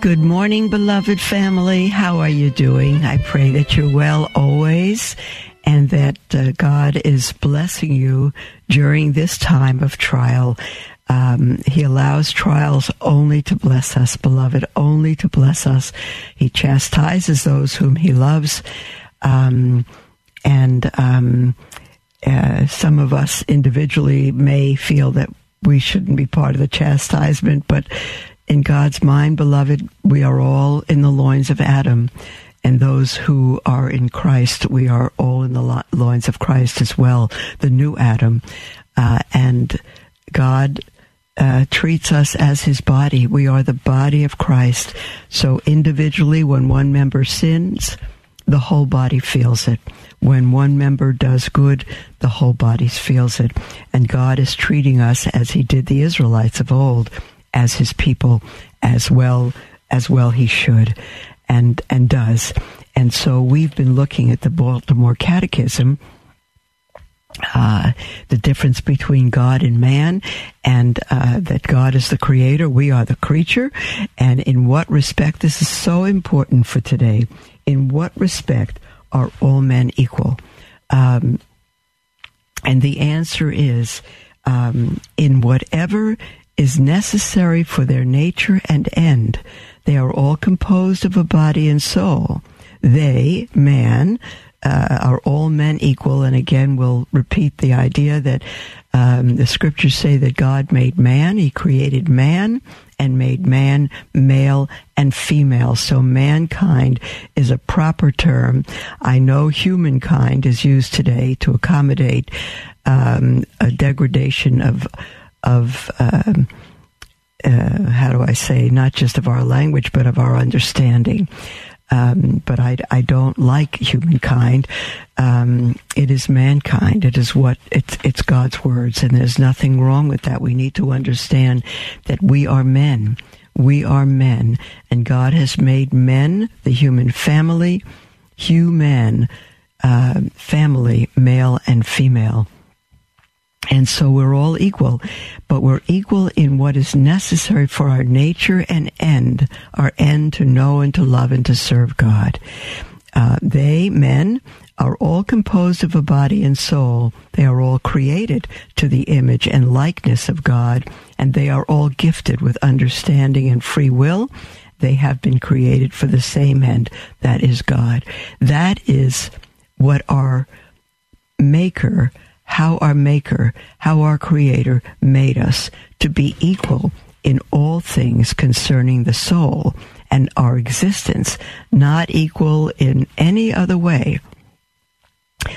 Good morning, beloved family. How are you doing? I pray that you're well always and that uh, God is blessing you during this time of trial. Um, he allows trials only to bless us, beloved, only to bless us. He chastises those whom he loves. Um, and um, uh, some of us individually may feel that we shouldn't be part of the chastisement, but in God's mind, beloved, we are all in the loins of Adam. And those who are in Christ, we are all in the loins of Christ as well, the new Adam. Uh, and God uh, treats us as his body. We are the body of Christ. So individually, when one member sins, the whole body feels it. When one member does good, the whole body feels it. And God is treating us as he did the Israelites of old as his people as well as well he should and and does. And so we've been looking at the Baltimore Catechism, uh, the difference between God and man, and uh, that God is the creator, we are the creature, and in what respect this is so important for today. In what respect are all men equal? Um, and the answer is um, in whatever is necessary for their nature and end. They are all composed of a body and soul. They, man, uh, are all men equal. And again, we'll repeat the idea that um, the scriptures say that God made man, He created man and made man male and female. So mankind is a proper term. I know humankind is used today to accommodate um, a degradation of of um, uh, how do I say not just of our language but of our understanding. Um, but I, I don't like humankind. Um, it is mankind. It is what it's it's God's words, and there's nothing wrong with that. We need to understand that we are men. We are men, and God has made men, the human family, human uh, family, male and female. And so we're all equal, but we're equal in what is necessary for our nature and end, our end to know and to love and to serve God. Uh, they, men, are all composed of a body and soul. They are all created to the image and likeness of God, and they are all gifted with understanding and free will. They have been created for the same end, that is God. That is what our Maker how our Maker, how our Creator made us to be equal in all things concerning the soul and our existence, not equal in any other way.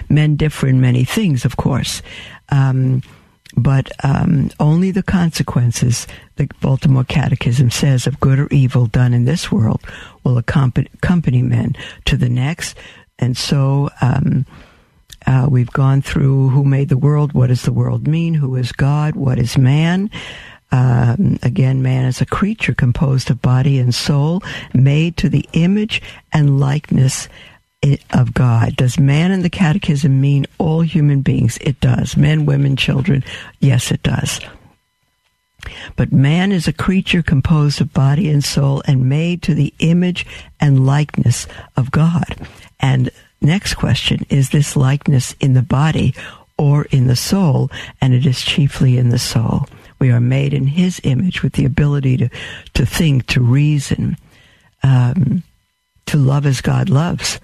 Men differ in many things, of course, um, but um, only the consequences, the Baltimore Catechism says, of good or evil done in this world will accompany, men to the next. And so, um, uh, we've gone through who made the world, what does the world mean, who is God, what is man. Um, again, man is a creature composed of body and soul, made to the image and likeness of God. Does man in the catechism mean all human beings? It does. Men, women, children. Yes, it does. But man is a creature composed of body and soul and made to the image and likeness of God. And Next question Is this likeness in the body or in the soul? And it is chiefly in the soul. We are made in His image with the ability to, to think, to reason, um, to love as God loves.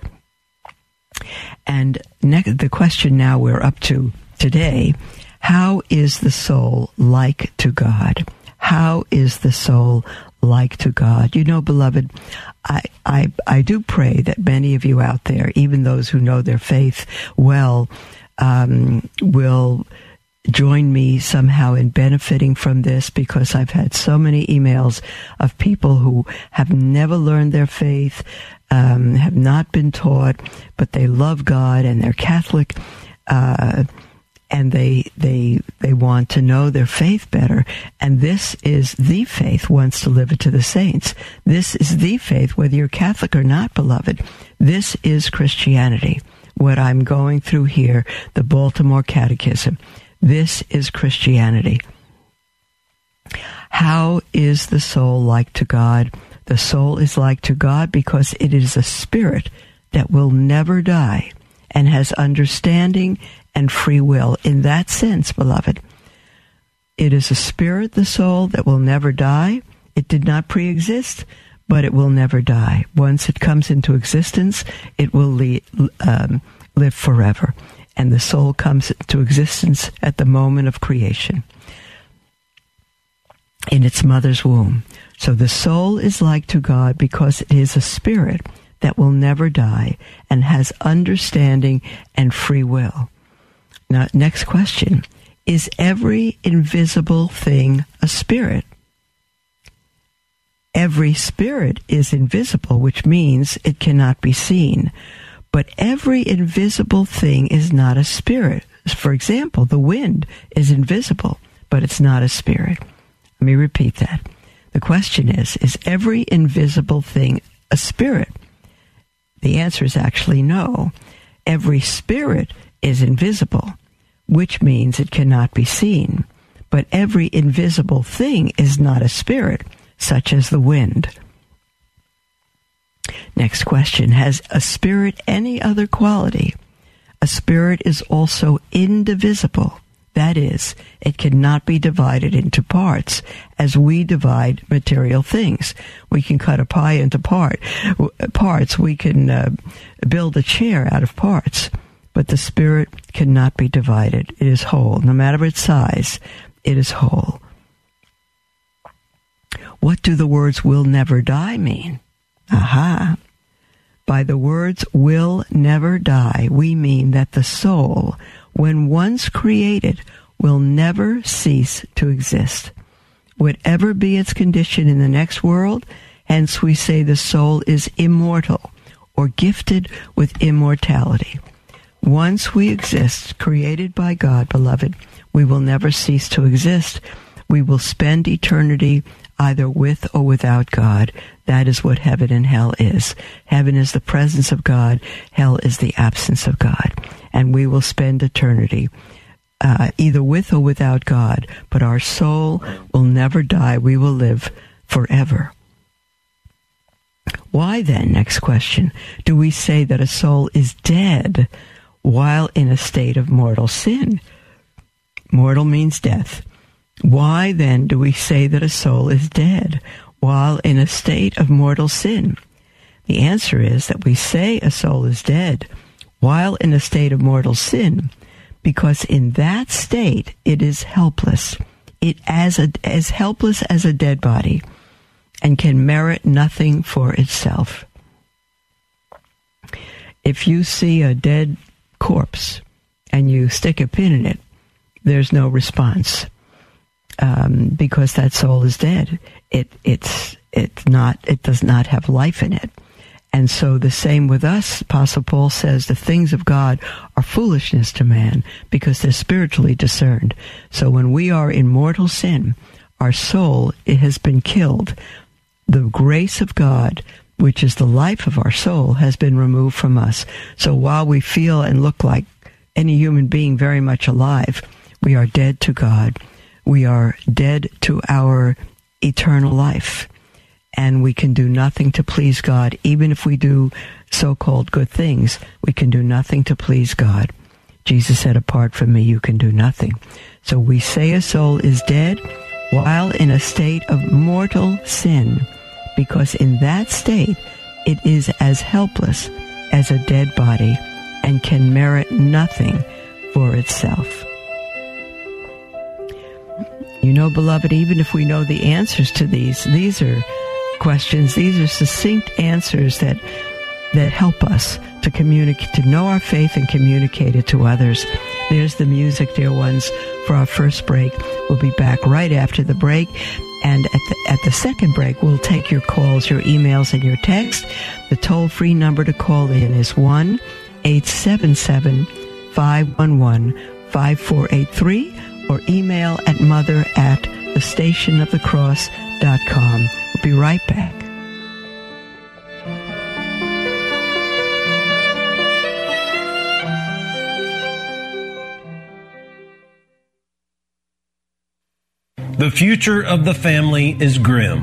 And the question now we're up to today how is the soul like to God? How is the soul like to God? You know, beloved, I, I, I do pray that many of you out there, even those who know their faith well, um, will join me somehow in benefiting from this because I've had so many emails of people who have never learned their faith, um, have not been taught, but they love God and they're Catholic. Uh, and they they they want to know their faith better. And this is the faith live it to the saints. This is the faith whether you're catholic or not beloved. This is christianity. What i'm going through here the baltimore catechism. This is christianity. How is the soul like to god? The soul is like to god because it is a spirit that will never die and has understanding and free will. In that sense, beloved, it is a spirit, the soul, that will never die. It did not pre exist, but it will never die. Once it comes into existence, it will le- um, live forever. And the soul comes to existence at the moment of creation in its mother's womb. So the soul is like to God because it is a spirit that will never die and has understanding and free will. Now, next question. Is every invisible thing a spirit? Every spirit is invisible, which means it cannot be seen. But every invisible thing is not a spirit. For example, the wind is invisible, but it's not a spirit. Let me repeat that. The question is Is every invisible thing a spirit? The answer is actually no. Every spirit is invisible, which means it cannot be seen. But every invisible thing is not a spirit, such as the wind. Next question Has a spirit any other quality? A spirit is also indivisible. That is, it cannot be divided into parts as we divide material things. We can cut a pie into part parts. We can uh, build a chair out of parts but the spirit cannot be divided. It is whole. No matter its size, it is whole. What do the words will never die mean? Aha. By the words will never die, we mean that the soul, when once created, will never cease to exist. Whatever be its condition in the next world, hence we say the soul is immortal or gifted with immortality. Once we exist, created by God, beloved, we will never cease to exist. We will spend eternity either with or without God. That is what heaven and hell is. Heaven is the presence of God. Hell is the absence of God. And we will spend eternity uh, either with or without God. But our soul will never die. We will live forever. Why then, next question, do we say that a soul is dead while in a state of mortal sin. Mortal means death. Why then do we say that a soul is dead while in a state of mortal sin? The answer is that we say a soul is dead while in a state of mortal sin because in that state it is helpless. It as a, as helpless as a dead body and can merit nothing for itself. If you see a dead corpse and you stick a pin in it, there's no response um, because that soul is dead. It it's it's not it does not have life in it. And so the same with us, Apostle Paul says the things of God are foolishness to man because they're spiritually discerned. So when we are in mortal sin, our soul it has been killed. The grace of God which is the life of our soul, has been removed from us. So while we feel and look like any human being very much alive, we are dead to God. We are dead to our eternal life. And we can do nothing to please God. Even if we do so called good things, we can do nothing to please God. Jesus said, Apart from me, you can do nothing. So we say a soul is dead while in a state of mortal sin because in that state it is as helpless as a dead body and can merit nothing for itself. You know, beloved, even if we know the answers to these, these are questions, these are succinct answers that that help us to communicate to know our faith and communicate it to others. There's the music, dear ones, for our first break. We'll be back right after the break. And at the, at the second break, we'll take your calls, your emails, and your text. The toll free number to call in is 1 877 511 5483 or email at mother at the stationofthecross.com. We'll be right back. The future of the family is grim.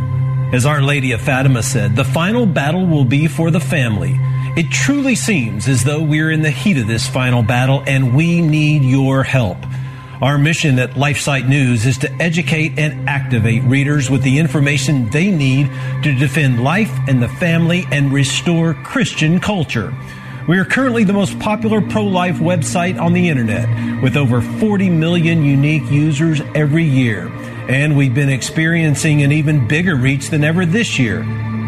As Our Lady of Fatima said, the final battle will be for the family. It truly seems as though we're in the heat of this final battle and we need your help. Our mission at LifeSite News is to educate and activate readers with the information they need to defend life and the family and restore Christian culture. We are currently the most popular pro life website on the internet with over 40 million unique users every year. And we've been experiencing an even bigger reach than ever this year.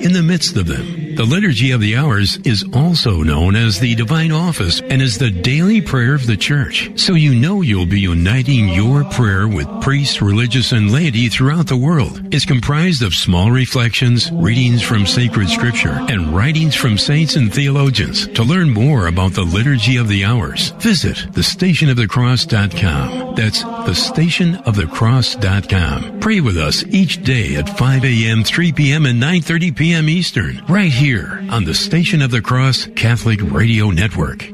in the midst of them. The Liturgy of the Hours is also known as the Divine Office and is the daily prayer of the Church. So you know you'll be uniting your prayer with priests, religious, and laity throughout the world. It's comprised of small reflections, readings from sacred scripture, and writings from saints and theologians. To learn more about the Liturgy of the Hours, visit thestationofthecross.com. That's thestationofthecross.com. Pray with us each day at 5 a.m., 3 p.m., and 9.30 p.m p.m. Eastern, right here on the Station of the Cross Catholic Radio Network.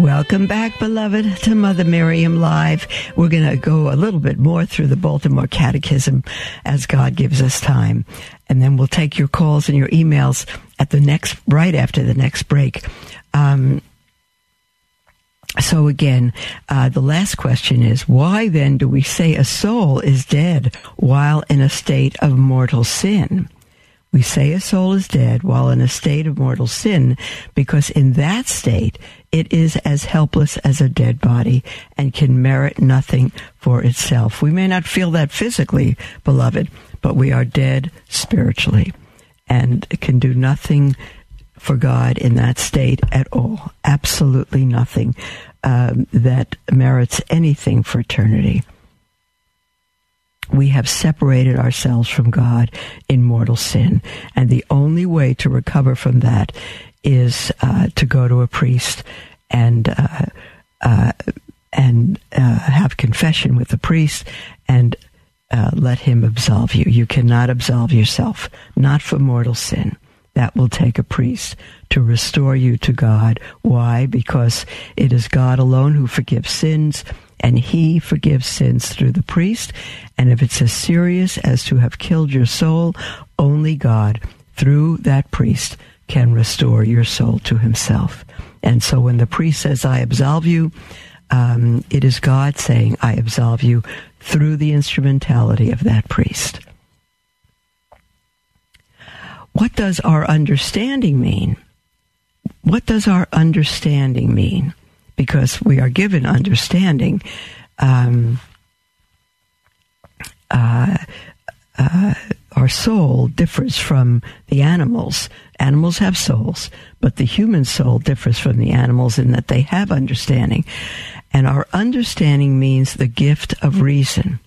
Welcome back, beloved, to Mother Miriam Live. We're going to go a little bit more through the Baltimore Catechism as God gives us time. And then we'll take your calls and your emails at the next, right after the next break. Um, so again, uh, the last question is, why then do we say a soul is dead while in a state of mortal sin? We say a soul is dead while in a state of mortal sin because in that state it is as helpless as a dead body and can merit nothing for itself. We may not feel that physically, beloved, but we are dead spiritually and can do nothing for God in that state at all. Absolutely nothing um, that merits anything for eternity. We have separated ourselves from God in mortal sin. And the only way to recover from that is uh, to go to a priest and uh, uh, and uh, have confession with the priest and uh, let him absolve you. You cannot absolve yourself, not for mortal sin. That will take a priest to restore you to God. Why? Because it is God alone who forgives sins, and He forgives sins through the priest. And if it's as serious as to have killed your soul, only God, through that priest, can restore your soul to Himself. And so when the priest says, I absolve you, um, it is God saying, I absolve you through the instrumentality of that priest. What does our understanding mean? What does our understanding mean? Because we are given understanding. Um, uh, uh, our soul differs from the animals. Animals have souls, but the human soul differs from the animals in that they have understanding. And our understanding means the gift of reason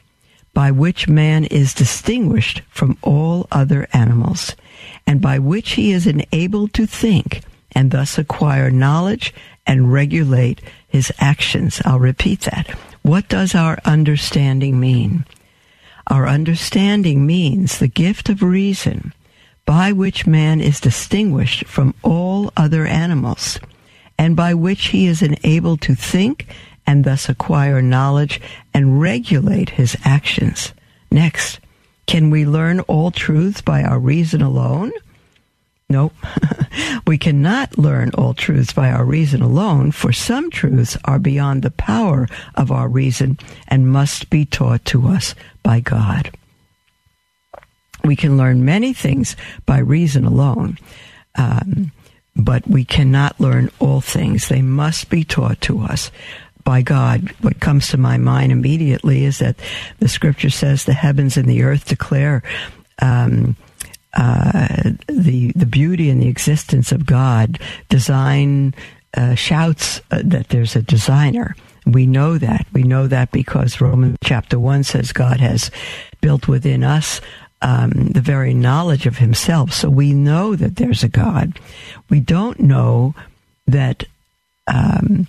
by which man is distinguished from all other animals, and by which he is enabled to think and thus acquire knowledge and regulate his actions. I'll repeat that. What does our understanding mean? Our understanding means the gift of reason by which man is distinguished from all other animals, and by which he is enabled to think and thus acquire knowledge and regulate his actions. Next, can we learn all truths by our reason alone? Nope. we cannot learn all truths by our reason alone, for some truths are beyond the power of our reason and must be taught to us by God. We can learn many things by reason alone, um, but we cannot learn all things. They must be taught to us by God. What comes to my mind immediately is that the scripture says the heavens and the earth declare um, uh, the the beauty and the existence of God. Design uh, shouts uh, that there's a designer. We know that. We know that because Romans chapter one says God has built within us um, the very knowledge of Himself. So we know that there's a God. We don't know that. Um,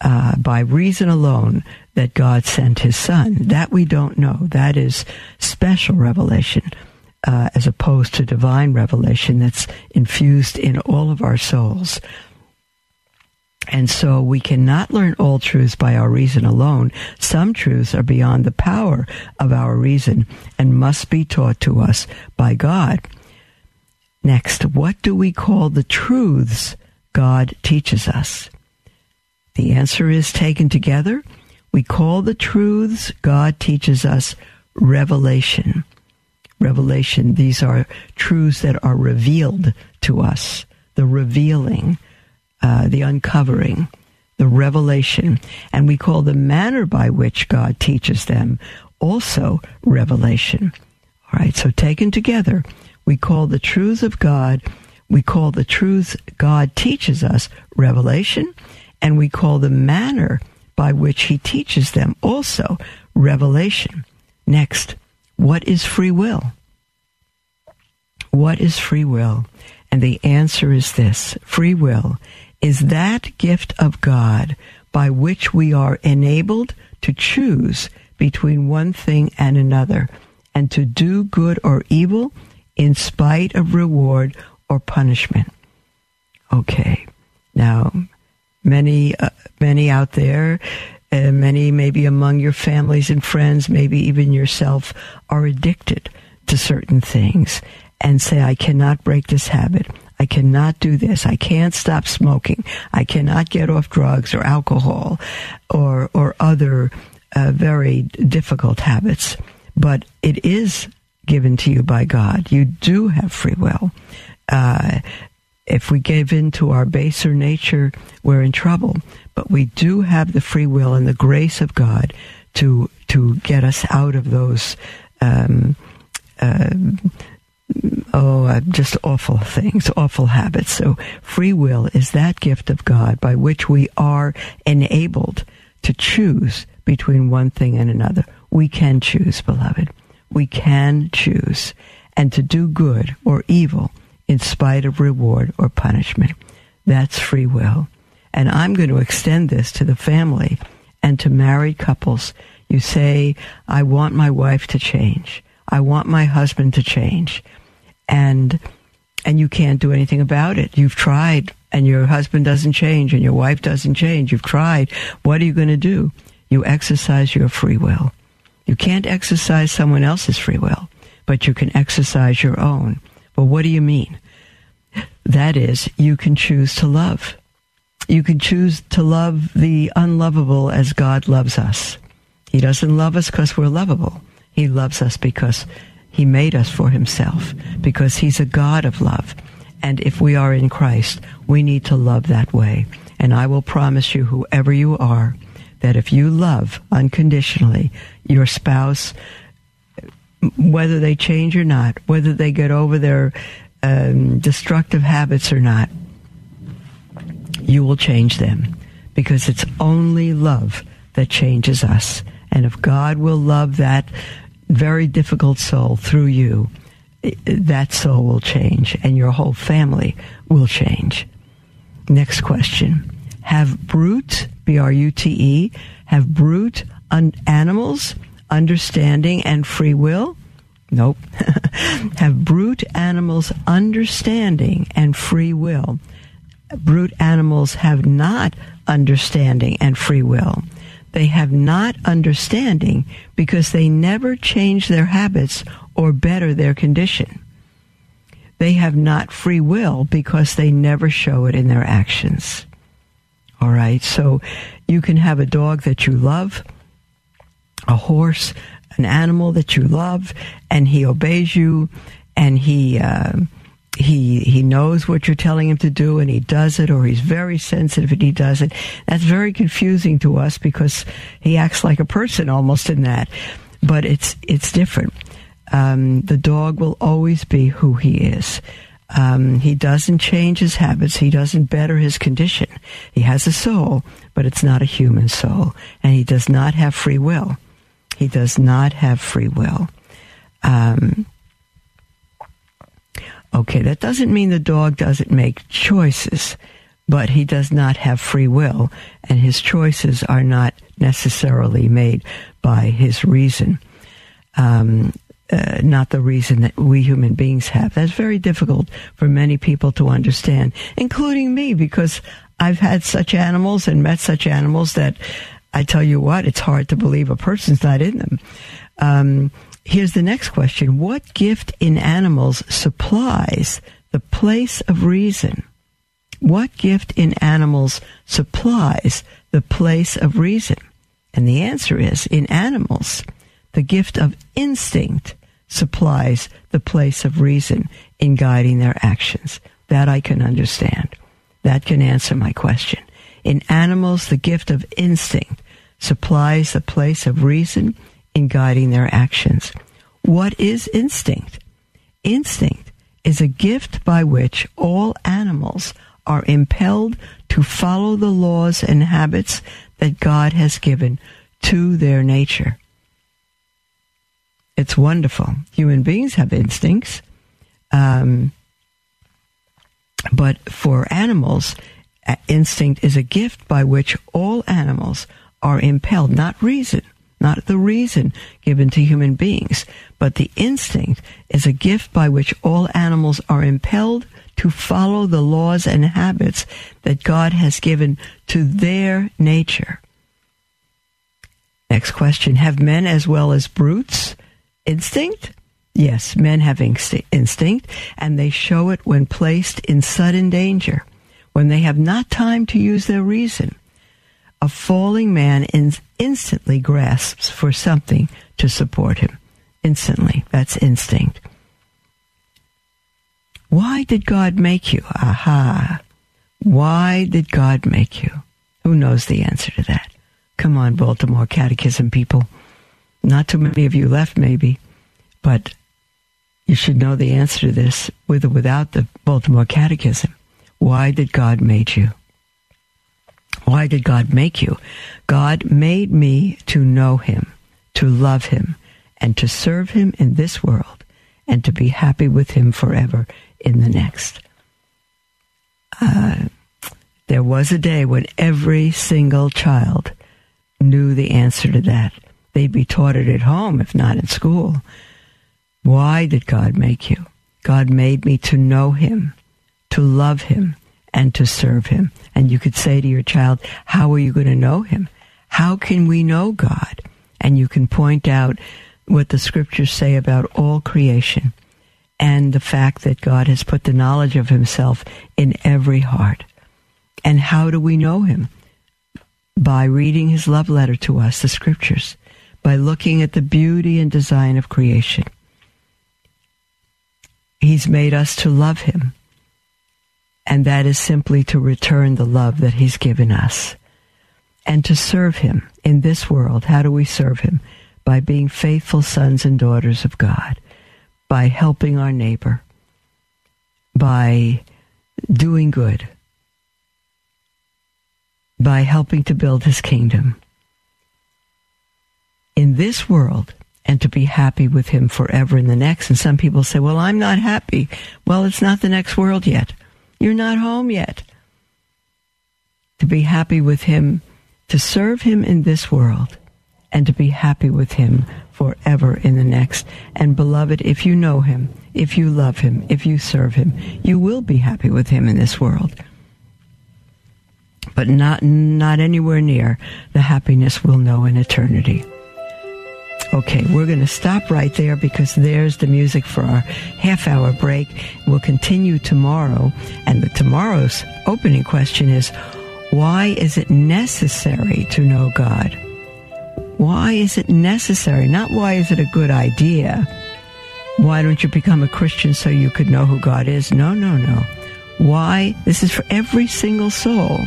uh, by reason alone that God sent his son. That we don't know. That is special revelation. Uh, as opposed to divine revelation that's infused in all of our souls. And so we cannot learn all truths by our reason alone. Some truths are beyond the power of our reason and must be taught to us by God. Next, what do we call the truths God teaches us? The answer is taken together. We call the truths God teaches us revelation. Revelation, these are truths that are revealed to us. The revealing, uh, the uncovering, the revelation. And we call the manner by which God teaches them also revelation. All right, so taken together, we call the truths of God, we call the truths God teaches us revelation, and we call the manner by which he teaches them also revelation. Next, what is free will? What is free will? And the answer is this free will is that gift of God by which we are enabled to choose between one thing and another and to do good or evil in spite of reward or punishment. Okay. Now, many, uh, many out there, uh, many maybe among your families and friends, maybe even yourself, are addicted to certain things and say, I cannot break this habit. I cannot do this. I can't stop smoking. I cannot get off drugs or alcohol or, or other uh, very difficult habits. But it is given to you by God. You do have free will. Uh, if we give in to our baser nature, we're in trouble. But we do have the free will and the grace of God to to get us out of those um, uh, oh, uh, just awful things, awful habits. So free will is that gift of God by which we are enabled to choose between one thing and another. We can choose, beloved. We can choose and to do good or evil in spite of reward or punishment. That's free will. And I'm going to extend this to the family and to married couples. You say, I want my wife to change. I want my husband to change. And and you can't do anything about it. You've tried and your husband doesn't change and your wife doesn't change. You've tried. What are you going to do? You exercise your free will. You can't exercise someone else's free will, but you can exercise your own. But what do you mean? That is, you can choose to love. You can choose to love the unlovable as God loves us. He doesn't love us because we're lovable. He loves us because He made us for Himself, because He's a God of love. And if we are in Christ, we need to love that way. And I will promise you, whoever you are, that if you love unconditionally your spouse, whether they change or not, whether they get over their um, destructive habits or not, you will change them because it's only love that changes us. And if God will love that very difficult soul through you, that soul will change and your whole family will change. Next question. Have brute, B R U T E, have brute un- animals understanding and free will? Nope. have brute animals understanding and free will? Brute animals have not understanding and free will. They have not understanding because they never change their habits or better their condition. They have not free will because they never show it in their actions. All right, so you can have a dog that you love, a horse, an animal that you love, and he obeys you, and he uh, he he knows what you're telling him to do, and he does it, or he's very sensitive and he does it. That's very confusing to us because he acts like a person almost in that, but it's it's different. Um, the dog will always be who he is. Um, he doesn't change his habits. He doesn't better his condition. He has a soul, but it's not a human soul, and he does not have free will. He does not have free will. Um, okay, that doesn't mean the dog doesn't make choices, but he does not have free will, and his choices are not necessarily made by his reason. Um, uh, not the reason that we human beings have. That's very difficult for many people to understand, including me, because I've had such animals and met such animals that I tell you what, it's hard to believe a person's not in them. Um, here's the next question. What gift in animals supplies the place of reason? What gift in animals supplies the place of reason? And the answer is in animals, the gift of instinct supplies the place of reason in guiding their actions. That I can understand. That can answer my question. In animals, the gift of instinct supplies the place of reason in guiding their actions. What is instinct? Instinct is a gift by which all animals are impelled to follow the laws and habits that God has given to their nature. It's wonderful. Human beings have instincts. Um, but for animals, instinct is a gift by which all animals are impelled, not reason, not the reason given to human beings, but the instinct is a gift by which all animals are impelled to follow the laws and habits that God has given to their nature. Next question Have men as well as brutes instinct? Yes, men have instinct, and they show it when placed in sudden danger, when they have not time to use their reason a falling man in, instantly grasps for something to support him. Instantly. That's instinct. Why did God make you? Aha. Why did God make you? Who knows the answer to that? Come on, Baltimore Catechism people. Not too many of you left, maybe, but you should know the answer to this with or without the Baltimore Catechism. Why did God make you? Why did God make you? God made me to know Him, to love Him, and to serve Him in this world, and to be happy with Him forever in the next. Uh, there was a day when every single child knew the answer to that. They'd be taught it at home, if not in school. Why did God make you? God made me to know Him, to love Him, and to serve him. And you could say to your child, how are you going to know him? How can we know God? And you can point out what the scriptures say about all creation and the fact that God has put the knowledge of himself in every heart. And how do we know him? By reading his love letter to us, the scriptures, by looking at the beauty and design of creation. He's made us to love him and that is simply to return the love that He's given us and to serve Him in this world. How do we serve Him? by being faithful sons and daughters of God, by helping our neighbor, by doing good, by helping to build his kingdom in this world and to be happy with him forever in the next. And some people say, well, I'm not happy. Well, it's not the next world yet. You're not home yet. To be happy with him, to serve him in this world, and to be happy with him forever in the next. And beloved, if you know him, if you love him, if you serve him, you will be happy with him in this world. But not, not anywhere near the happiness we'll know in eternity. Okay, we're going to stop right there because there's the music for our half hour break. We'll continue tomorrow. And the, tomorrow's opening question is why is it necessary to know God? Why is it necessary? Not why is it a good idea? Why don't you become a Christian so you could know who God is? No, no, no. Why? This is for every single soul.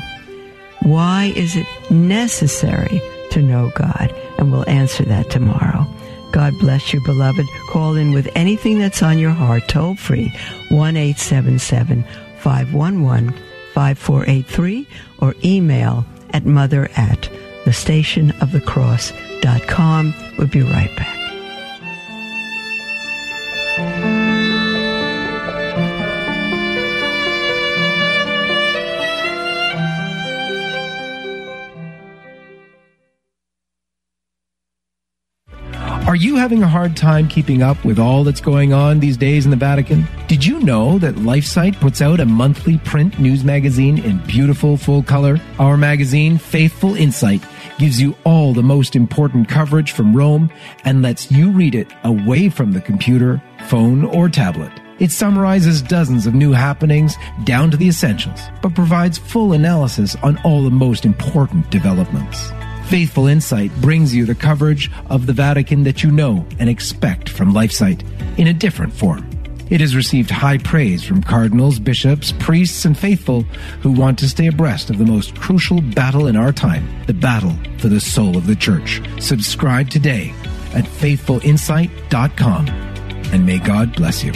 Why is it necessary to know God? And we'll answer that tomorrow. God bless you, beloved. Call in with anything that's on your heart, toll free, 1 877 511 5483, or email at mother at the station of the cross.com. We'll be right back. Having a hard time keeping up with all that's going on these days in the Vatican? Did you know that LifeSite puts out a monthly print news magazine in beautiful full color? Our magazine, Faithful Insight, gives you all the most important coverage from Rome and lets you read it away from the computer, phone, or tablet. It summarizes dozens of new happenings down to the essentials, but provides full analysis on all the most important developments. Faithful Insight brings you the coverage of the Vatican that you know and expect from LifeSite in a different form. It has received high praise from cardinals, bishops, priests, and faithful who want to stay abreast of the most crucial battle in our time, the battle for the soul of the church. Subscribe today at faithfulinsight.com and may God bless you.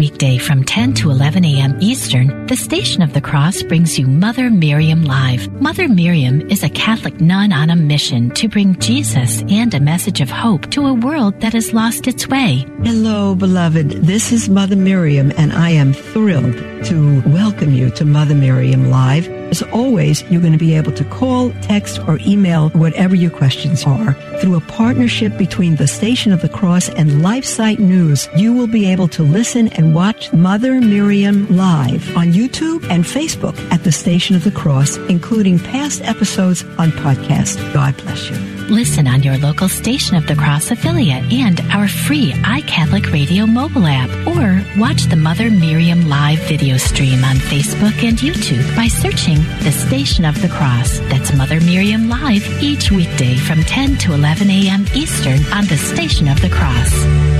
Weekday from 10 to 11 a.m. Eastern, the Station of the Cross brings you Mother Miriam Live. Mother Miriam is a Catholic nun on a mission to bring Jesus and a message of hope to a world that has lost its way. Hello, beloved. This is Mother Miriam, and I am thrilled to welcome you to Mother Miriam Live. As always, you're going to be able to call, text, or email whatever your questions are. Through a partnership between the Station of the Cross and LifeSite News, you will be able to listen and watch Mother Miriam live on YouTube and Facebook at the Station of the Cross, including past episodes on podcast. God bless you. Listen on your local Station of the Cross affiliate and our free iCatholic Radio mobile app, or watch the Mother Miriam live video stream on Facebook and YouTube by searching the Station of the Cross. That's Mother Miriam live each weekday from 10 to 11 a.m. Eastern on the Station of the Cross.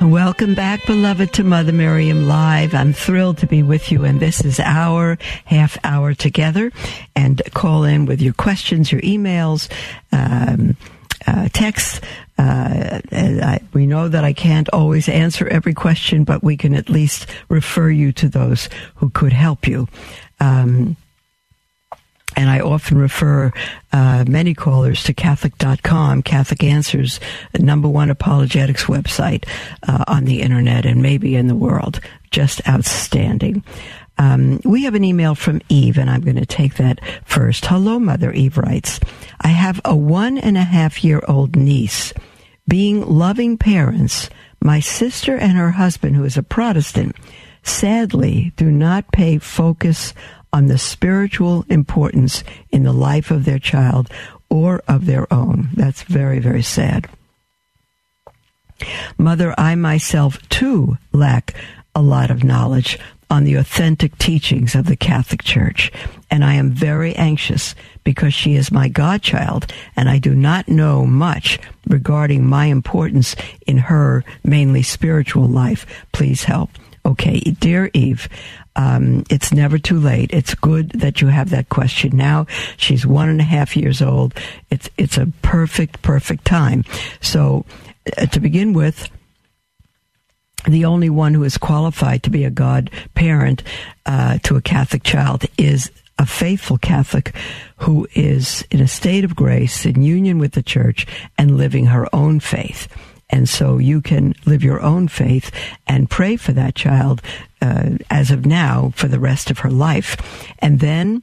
Welcome back, beloved, to Mother Miriam Live. I'm thrilled to be with you, and this is our half hour together. And call in with your questions, your emails, um, uh, texts. Uh, I, we know that I can't always answer every question, but we can at least refer you to those who could help you. Um, and I often refer uh, many callers to Catholic.com, Catholic Answers, number one apologetics website uh, on the internet and maybe in the world. Just outstanding. Um, we have an email from Eve, and I'm going to take that first. Hello, Mother. Eve writes, I have a one and a half year old niece. Being loving parents, My sister and her husband, who is a Protestant, sadly do not pay focus on the spiritual importance in the life of their child or of their own. That's very, very sad. Mother, I myself too lack a lot of knowledge on the authentic teachings of the Catholic Church, and I am very anxious because she is my godchild, and I do not know much regarding my importance in her mainly spiritual life. Please help. Okay, dear Eve, um, it's never too late. It's good that you have that question now. She's one and a half years old. It's it's a perfect, perfect time. So, uh, to begin with, the only one who is qualified to be a God parent uh, to a Catholic child is a faithful Catholic who is in a state of grace, in union with the church, and living her own faith. And so you can live your own faith and pray for that child uh, as of now for the rest of her life. And then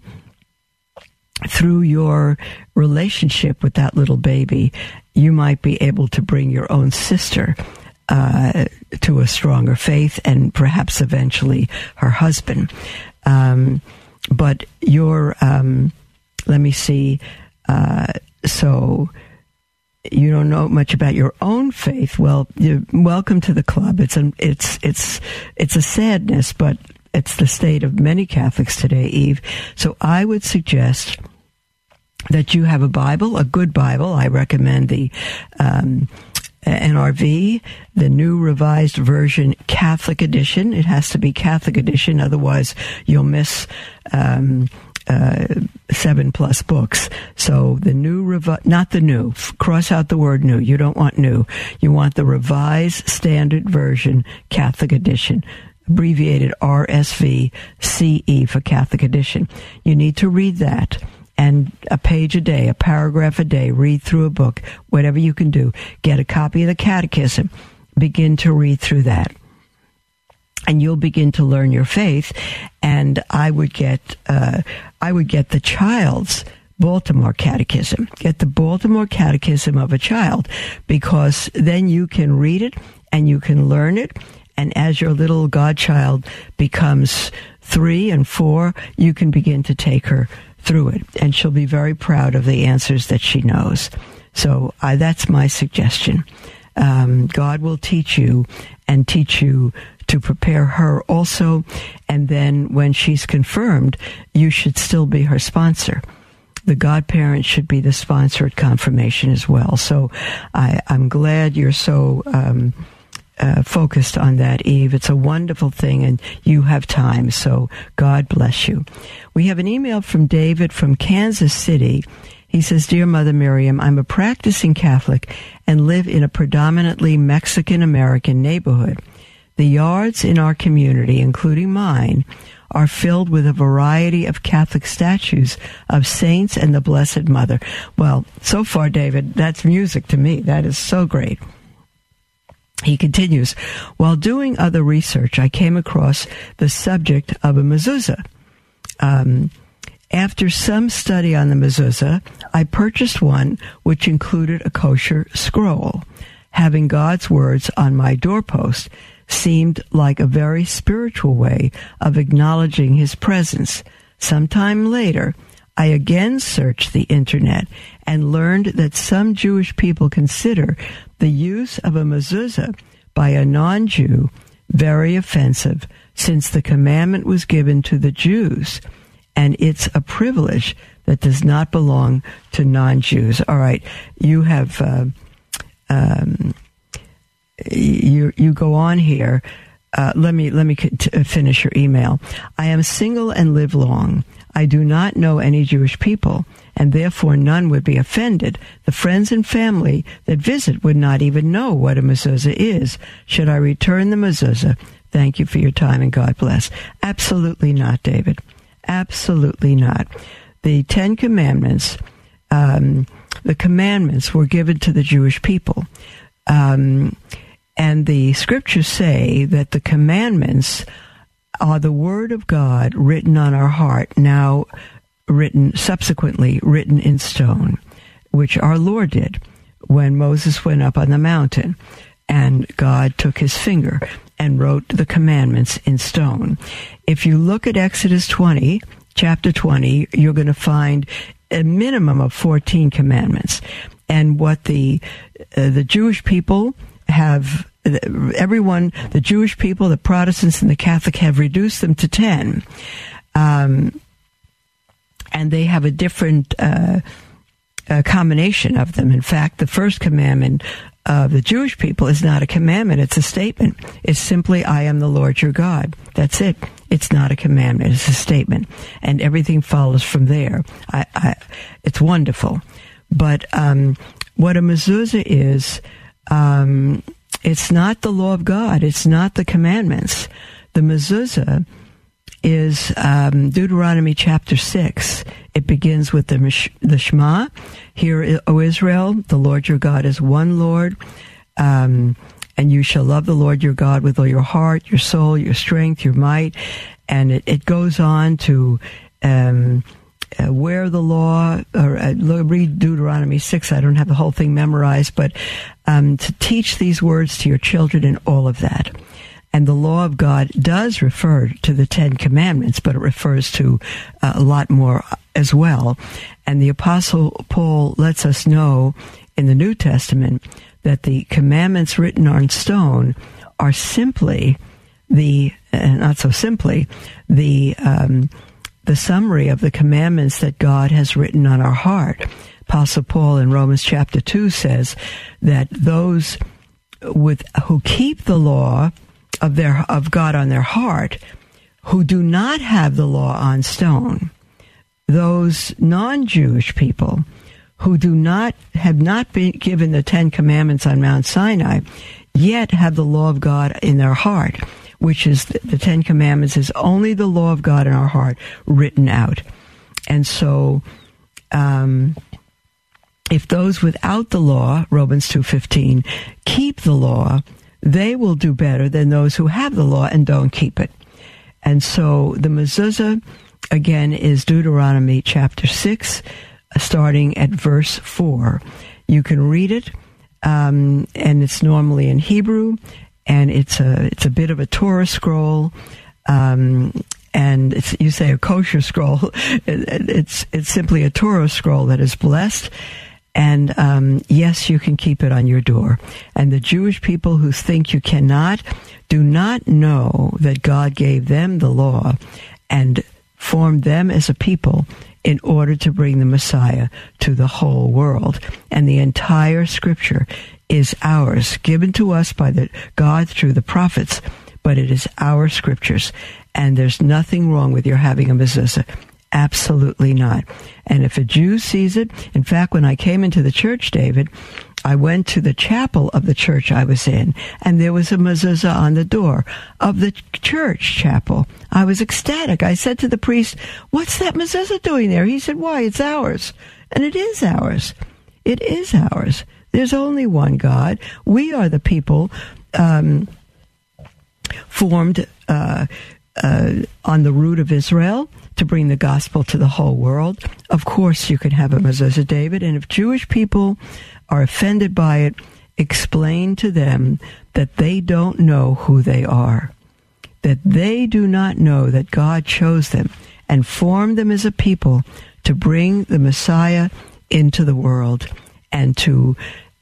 through your relationship with that little baby, you might be able to bring your own sister uh, to a stronger faith and perhaps eventually her husband. Um, but your, um, let me see, uh, so you don't know much about your own faith, well, you're welcome to the club. It's it's it's it's a sadness, but it's the state of many Catholics today, Eve. So I would suggest that you have a Bible, a good Bible. I recommend the um, NRV, the New Revised Version Catholic Edition. It has to be Catholic Edition, otherwise you'll miss. Um, uh, seven plus books. So the new revi- not the new, cross out the word new. You don't want new. You want the revised standard version Catholic edition abbreviated RSV CE for Catholic edition. You need to read that and a page a day, a paragraph a day, read through a book, whatever you can do. Get a copy of the catechism. Begin to read through that and you'll begin to learn your faith. And I would get, uh, I would get the child's Baltimore Catechism. Get the Baltimore Catechism of a child because then you can read it and you can learn it. And as your little godchild becomes three and four, you can begin to take her through it. And she'll be very proud of the answers that she knows. So uh, that's my suggestion. Um, God will teach you and teach you to prepare her also. And then when she's confirmed, you should still be her sponsor. The godparent should be the sponsor at confirmation as well. So I, am glad you're so um, uh, focused on that, Eve. It's a wonderful thing, and you have time. So God bless you. We have an email from David from Kansas City. He says, Dear Mother Miriam, I'm a practicing Catholic and live in a predominantly Mexican American neighborhood. The yards in our community, including mine, are filled with a variety of Catholic statues of saints and the Blessed Mother. Well, so far, David, that's music to me. That is so great. He continues, while doing other research, I came across the subject of a mezuzah. Um, after some study on the mezuzah, I purchased one which included a kosher scroll, having God's words on my doorpost seemed like a very spiritual way of acknowledging his presence. Sometime later, I again searched the internet and learned that some Jewish people consider the use of a mezuzah by a non-Jew very offensive since the commandment was given to the Jews and it's a privilege that does not belong to non-Jews. All right, you have uh, um, you you go on here. Uh, let me let me t- uh, finish your email. I am single and live long. I do not know any Jewish people, and therefore none would be offended. The friends and family that visit would not even know what a mezuzah is. Should I return the mezuzah? Thank you for your time and God bless. Absolutely not, David. Absolutely not. The Ten Commandments, um, the commandments were given to the Jewish people. Um, and the scriptures say that the commandments are the word of God written on our heart, now written, subsequently written in stone, which our Lord did when Moses went up on the mountain. and God took his finger and wrote the commandments in stone. If you look at Exodus 20, chapter 20, you're going to find a minimum of 14 commandments. And what the uh, the Jewish people have everyone, the Jewish people, the Protestants, and the Catholic have reduced them to 10. Um, and they have a different uh, a combination of them. In fact, the first commandment of the Jewish people is not a commandment, it's a statement. It's simply, I am the Lord your God. That's it. It's not a commandment, it's a statement. And everything follows from there. I, I, it's wonderful. But um, what a mezuzah is, um, it's not the law of God, it's not the commandments. The mezuzah is um, Deuteronomy chapter 6. It begins with the, the Shema. Hear, O Israel, the Lord your God is one Lord. Um, and you shall love the Lord your God with all your heart, your soul, your strength, your might. And it, it goes on to um, uh, where the law, or uh, read Deuteronomy 6. I don't have the whole thing memorized, but um, to teach these words to your children and all of that. And the law of God does refer to the Ten Commandments, but it refers to uh, a lot more as well. And the Apostle Paul lets us know in the New Testament that the commandments written on stone are simply the, uh, not so simply, the, um, the summary of the commandments that God has written on our heart. Apostle Paul in Romans chapter 2 says that those with, who keep the law of their of God on their heart who do not have the law on stone those non-Jewish people who do not have not been given the 10 commandments on Mount Sinai yet have the law of God in their heart which is the, 10 commandments is only the law of God in our heart written out and so um, if those without the law romans 2.15 keep the law they will do better than those who have the law and don't keep it. And so the mezuzah, again, is Deuteronomy chapter 6, starting at verse 4. You can read it, um, and it's normally in Hebrew, and it's a, it's a bit of a Torah scroll. Um, and you say a kosher scroll. it's it's simply a Torah scroll that is blessed, and um, yes, you can keep it on your door. And the Jewish people who think you cannot do not know that God gave them the law and formed them as a people in order to bring the Messiah to the whole world. And the entire scripture is ours, given to us by the God through the prophets, but it is our scriptures. And there's nothing wrong with your having a mezuzah. Absolutely not. And if a Jew sees it, in fact, when I came into the church, David, I went to the chapel of the church I was in, and there was a mezuzah on the door of the church chapel. I was ecstatic. I said to the priest, What's that mezuzah doing there? He said, Why, it's ours. And it is ours. It is ours. There's only one God. We are the people um, formed uh, uh, on the root of Israel to bring the gospel to the whole world. Of course, you can have a mezuzah, David, and if Jewish people are offended by it, explain to them that they don't know who they are, that they do not know that God chose them and formed them as a people to bring the Messiah into the world and to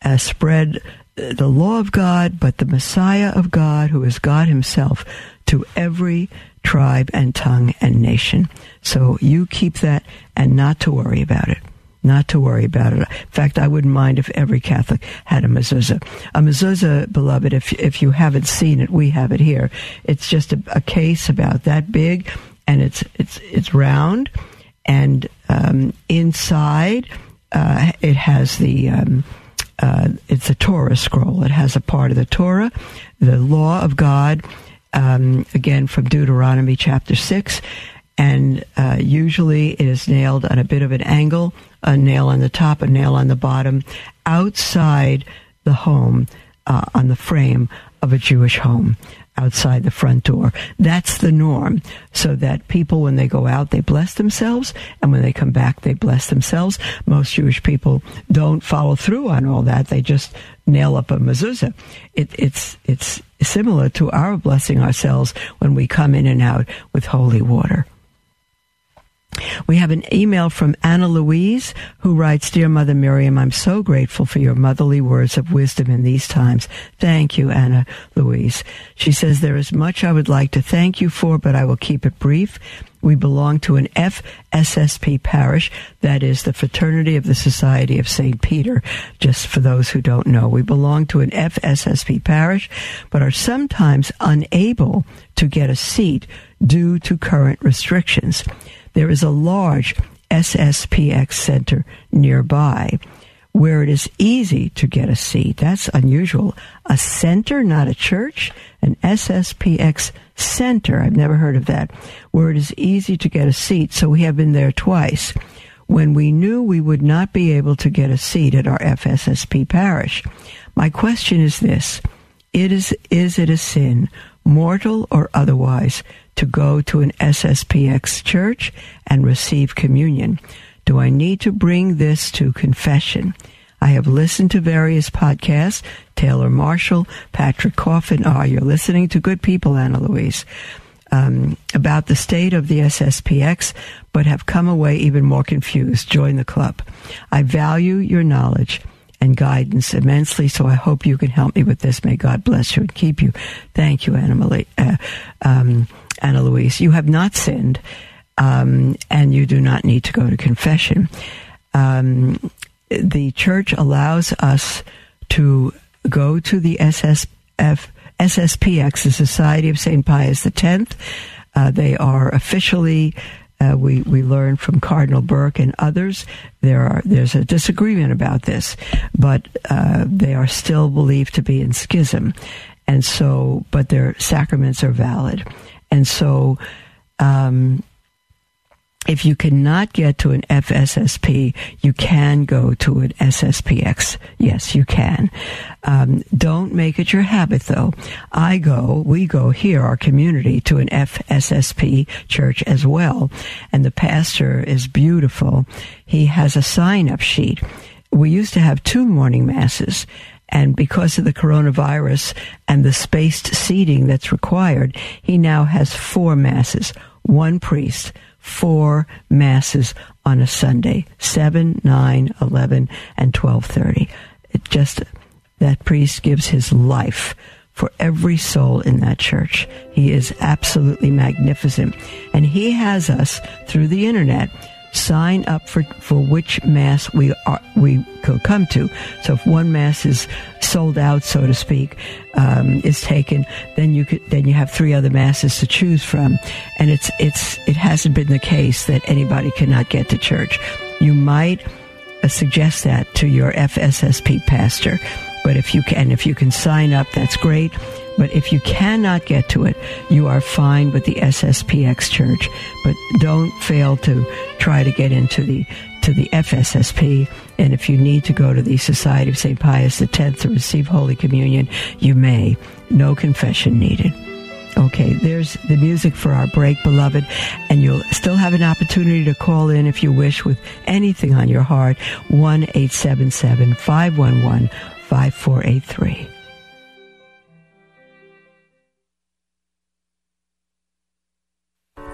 uh, spread the law of God, but the Messiah of God, who is God Himself, to every tribe and tongue and nation. So you keep that and not to worry about it. Not to worry about it. In fact, I wouldn't mind if every Catholic had a mezuzah. A mezuzah, beloved, if if you haven't seen it, we have it here. It's just a, a case about that big, and it's it's it's round, and um, inside uh, it has the um, uh, it's a Torah scroll. It has a part of the Torah, the law of God, um, again from Deuteronomy chapter 6. And uh, usually it is nailed on a bit of an angle, a nail on the top, a nail on the bottom, outside the home, uh, on the frame of a Jewish home. Outside the front door. That's the norm. So that people, when they go out, they bless themselves, and when they come back, they bless themselves. Most Jewish people don't follow through on all that. They just nail up a mezuzah. It, it's, it's similar to our blessing ourselves when we come in and out with holy water. We have an email from Anna Louise who writes, Dear Mother Miriam, I'm so grateful for your motherly words of wisdom in these times. Thank you, Anna Louise. She says, There is much I would like to thank you for, but I will keep it brief. We belong to an FSSP parish, that is the Fraternity of the Society of St. Peter, just for those who don't know. We belong to an FSSP parish, but are sometimes unable to get a seat due to current restrictions there is a large SSPX center nearby where it is easy to get a seat. That's unusual. A center, not a church, an SSPX center. I've never heard of that. Where it is easy to get a seat. So we have been there twice. When we knew we would not be able to get a seat at our FSSP parish. My question is this. It is, is it a sin, mortal or otherwise, to go to an SSPX church and receive communion? Do I need to bring this to confession? I have listened to various podcasts, Taylor Marshall, Patrick Coffin. Ah, oh, you're listening to good people, Anna Louise, um, about the state of the SSPX, but have come away even more confused. Join the club. I value your knowledge and guidance immensely. So I hope you can help me with this. May God bless you and keep you. Thank you, Anna, uh, um, Anna Louise. You have not sinned, um, and you do not need to go to confession. Um, the church allows us to go to the SSF, SSPX, the Society of St. Pius X. Uh, they are officially uh, we we learned from Cardinal Burke and others. There are there's a disagreement about this, but uh, they are still believed to be in schism, and so but their sacraments are valid, and so. Um, if you cannot get to an FSSP, you can go to an SSPX. Yes, you can. Um, don't make it your habit, though. I go, we go here, our community, to an FSSP church as well. And the pastor is beautiful. He has a sign up sheet. We used to have two morning masses. And because of the coronavirus and the spaced seating that's required, he now has four masses, one priest, four masses on a Sunday, 7, 9, 11, and 12.30. It just, that priest gives his life for every soul in that church. He is absolutely magnificent. And he has us through the internet sign up for, for which mass we are, we could come to. So if one mass is sold out, so to speak, um, is taken, then you could, then you have three other masses to choose from. And it's, it's, it hasn't been the case that anybody cannot get to church. You might uh, suggest that to your FSSP pastor. But if you can, if you can sign up, that's great. But if you cannot get to it, you are fine with the SSPX church. But don't fail to try to get into the to the FSSP. And if you need to go to the Society of St. Pius X to receive Holy Communion, you may. No confession needed. Okay, there's the music for our break, beloved, and you'll still have an opportunity to call in if you wish with anything on your heart. 1 877 511 5483.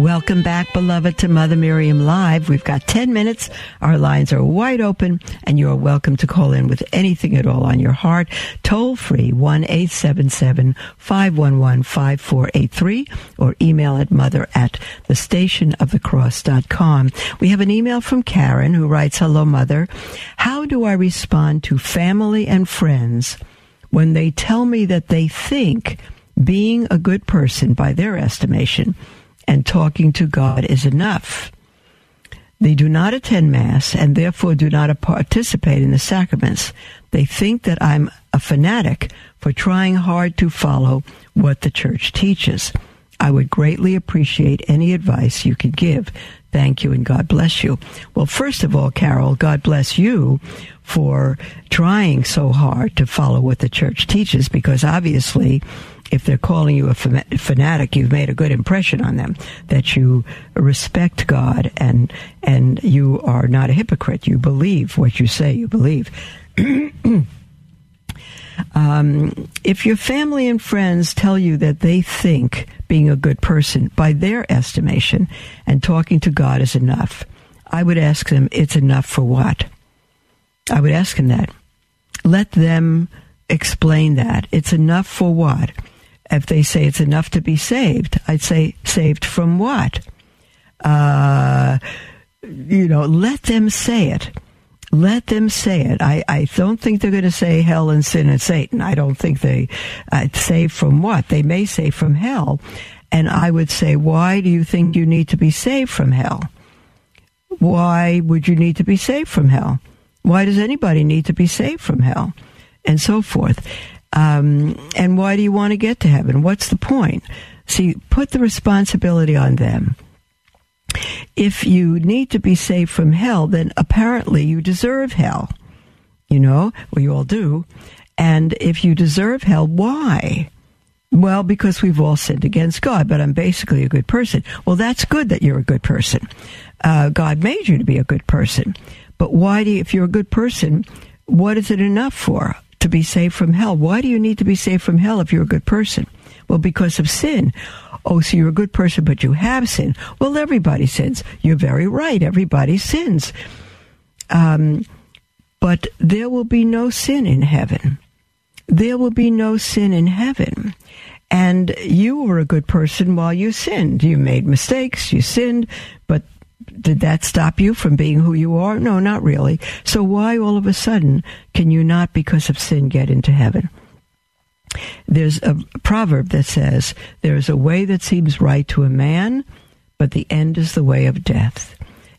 Welcome back, beloved, to Mother Miriam Live. We've got 10 minutes. Our lines are wide open, and you are welcome to call in with anything at all on your heart. Toll free, 1 877 511 5483, or email at mother at thestationofthecross.com. We have an email from Karen who writes Hello, Mother. How do I respond to family and friends when they tell me that they think being a good person, by their estimation, and talking to God is enough. They do not attend Mass and therefore do not participate in the sacraments. They think that I'm a fanatic for trying hard to follow what the Church teaches. I would greatly appreciate any advice you could give. Thank you and God bless you. Well, first of all, Carol, God bless you for trying so hard to follow what the Church teaches because obviously if they're calling you a fanatic, you've made a good impression on them. That you respect God and and you are not a hypocrite. You believe what you say you believe. um, if your family and friends tell you that they think being a good person, by their estimation, and talking to God is enough, I would ask them, "It's enough for what?" I would ask them that. Let them explain that. It's enough for what? If they say it's enough to be saved, I'd say saved from what? Uh, you know, let them say it. Let them say it. I, I don't think they're going to say hell and sin and Satan. I don't think they uh, saved from what? They may say from hell. And I would say, why do you think you need to be saved from hell? Why would you need to be saved from hell? Why does anybody need to be saved from hell? And so forth. Um, and why do you want to get to heaven? What's the point? See, put the responsibility on them. If you need to be saved from hell, then apparently you deserve hell. You know, we all do. And if you deserve hell, why? Well, because we've all sinned against God, but I'm basically a good person. Well, that's good that you're a good person. Uh, God made you to be a good person. But why do you, if you're a good person, what is it enough for? To be saved from hell. Why do you need to be saved from hell if you're a good person? Well, because of sin. Oh, so you're a good person, but you have sin. Well, everybody sins. You're very right. Everybody sins. Um, but there will be no sin in heaven. There will be no sin in heaven. And you were a good person while you sinned. You made mistakes, you sinned, but did that stop you from being who you are? No, not really. So why all of a sudden can you not, because of sin, get into heaven? There's a proverb that says, There is a way that seems right to a man, but the end is the way of death.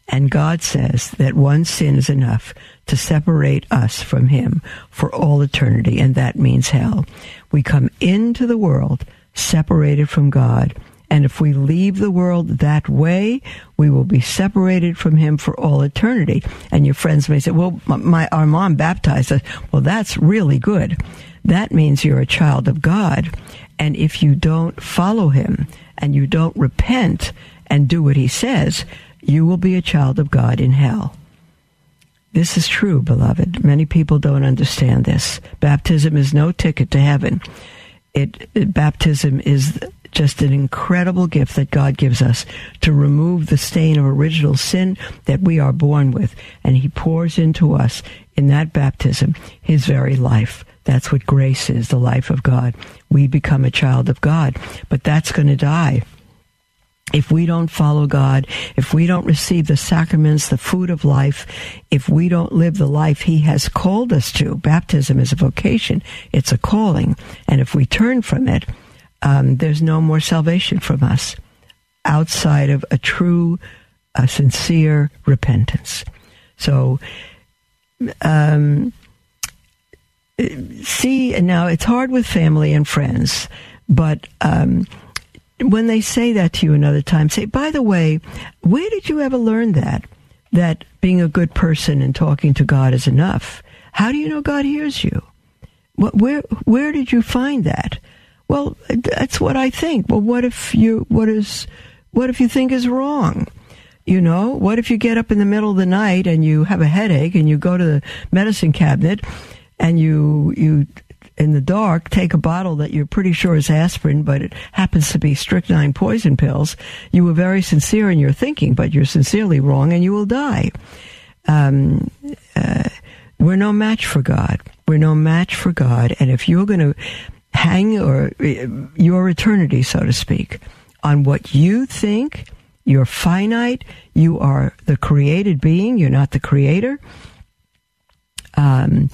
And God says that one sin is enough to separate us from Him for all eternity, and that means hell. We come into the world separated from God and if we leave the world that way, we will be separated from Him for all eternity. And your friends may say, well, my, our mom baptized us. Well, that's really good. That means you're a child of God. And if you don't follow Him and you don't repent and do what He says, you will be a child of God in hell. This is true, beloved. Many people don't understand this. Baptism is no ticket to heaven. It, it, baptism is just an incredible gift that God gives us to remove the stain of original sin that we are born with, and He pours into us in that baptism His very life. That's what grace is, the life of God. We become a child of God, but that's going to die if we don't follow God, if we don't receive the sacraments, the food of life, if we don't live the life He has called us to, baptism is a vocation, it's a calling, and if we turn from it, um, there's no more salvation from us outside of a true, a sincere repentance. So, um, see, now it's hard with family and friends, but um, when they say that to you another time, say, by the way, where did you ever learn that? That being a good person and talking to God is enough. How do you know God hears you? Where where did you find that? Well, that's what I think. Well, what if you what is what if you think is wrong? You know, what if you get up in the middle of the night and you have a headache and you go to the medicine cabinet and you you in the dark take a bottle that you're pretty sure is aspirin, but it happens to be strychnine poison pills, you were very sincere in your thinking, but you're sincerely wrong and you will die. Um, uh, we're no match for God. We're no match for God. And if you're going to hang or your eternity, so to speak, on what you think, you're finite, you are the created being, you're not the creator. Um,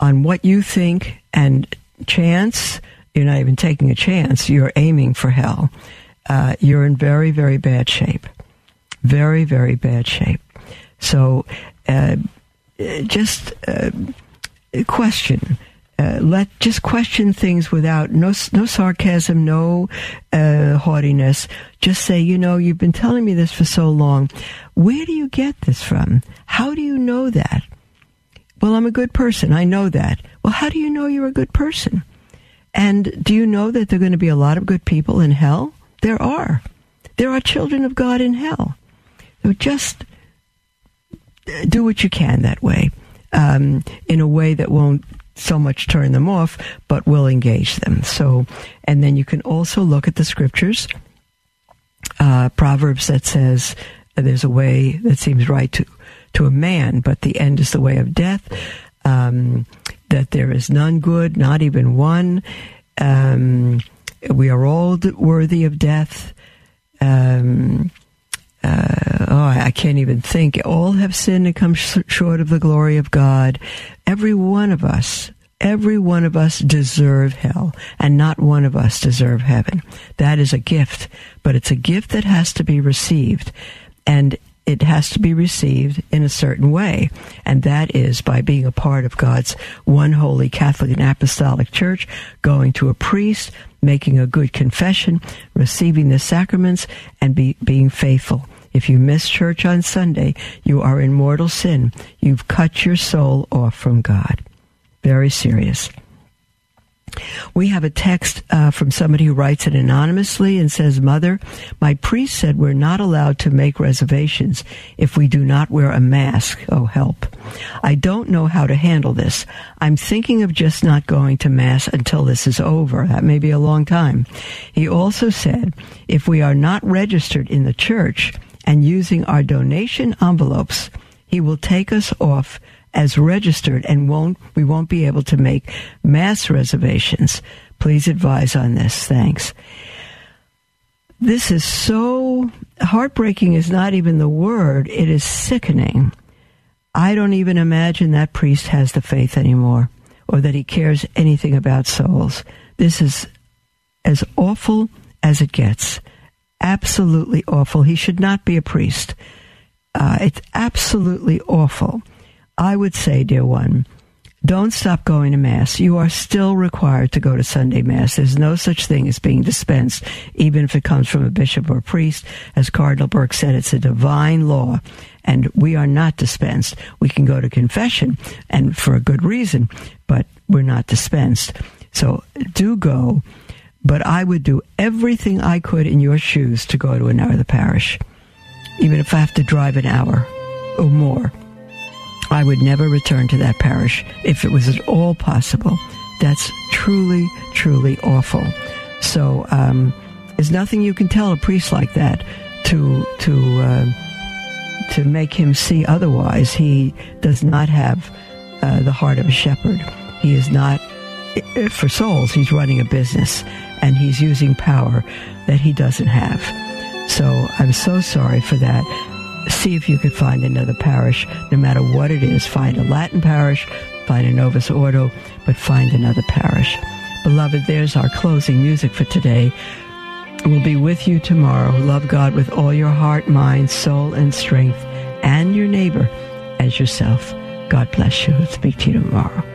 on what you think and chance, you're not even taking a chance, you're aiming for hell. Uh, you're in very, very bad shape. Very, very bad shape. So, uh, just uh, question. Uh, let just question things without no no sarcasm, no uh, haughtiness. Just say, you know, you've been telling me this for so long. Where do you get this from? How do you know that? Well, I'm a good person. I know that. Well, how do you know you're a good person? And do you know that there are going to be a lot of good people in hell? There are. There are children of God in hell. So just do what you can that way, um, in a way that won't so much turn them off, but will engage them. So, and then you can also look at the scriptures, uh, Proverbs that says there's a way that seems right to to a man, but the end is the way of death. Um, that there is none good, not even one. Um, we are all worthy of death. Um, uh, oh, I can't even think. All have sinned and come sh- short of the glory of God. Every one of us, every one of us deserve hell, and not one of us deserve heaven. That is a gift, but it's a gift that has to be received. And it has to be received in a certain way, and that is by being a part of God's one holy Catholic and Apostolic Church, going to a priest, making a good confession, receiving the sacraments, and be, being faithful. If you miss church on Sunday, you are in mortal sin. You've cut your soul off from God. Very serious. We have a text uh, from somebody who writes it anonymously and says, Mother, my priest said we're not allowed to make reservations if we do not wear a mask. Oh, help. I don't know how to handle this. I'm thinking of just not going to Mass until this is over. That may be a long time. He also said, if we are not registered in the church and using our donation envelopes, he will take us off as registered and won't we won't be able to make mass reservations. Please advise on this. Thanks. This is so heartbreaking is not even the word, it is sickening. I don't even imagine that priest has the faith anymore or that he cares anything about souls. This is as awful as it gets. Absolutely awful. He should not be a priest. Uh, it's absolutely awful. I would say, dear one, don't stop going to Mass. You are still required to go to Sunday Mass. There's no such thing as being dispensed, even if it comes from a bishop or a priest. As Cardinal Burke said, it's a divine law, and we are not dispensed. We can go to confession, and for a good reason, but we're not dispensed. So do go, but I would do everything I could in your shoes to go to another parish even if I have to drive an hour or more. I would never return to that parish if it was at all possible. That's truly, truly awful. So um, there's nothing you can tell a priest like that to to uh, to make him see otherwise. He does not have uh, the heart of a shepherd. He is not for souls. He's running a business and he's using power that he doesn't have. So I'm so sorry for that. See if you could find another parish, no matter what it is. Find a Latin parish, find a Novus Ordo, but find another parish. Beloved, there's our closing music for today. We'll be with you tomorrow. Love God with all your heart, mind, soul, and strength, and your neighbor as yourself. God bless you. Speak to you tomorrow.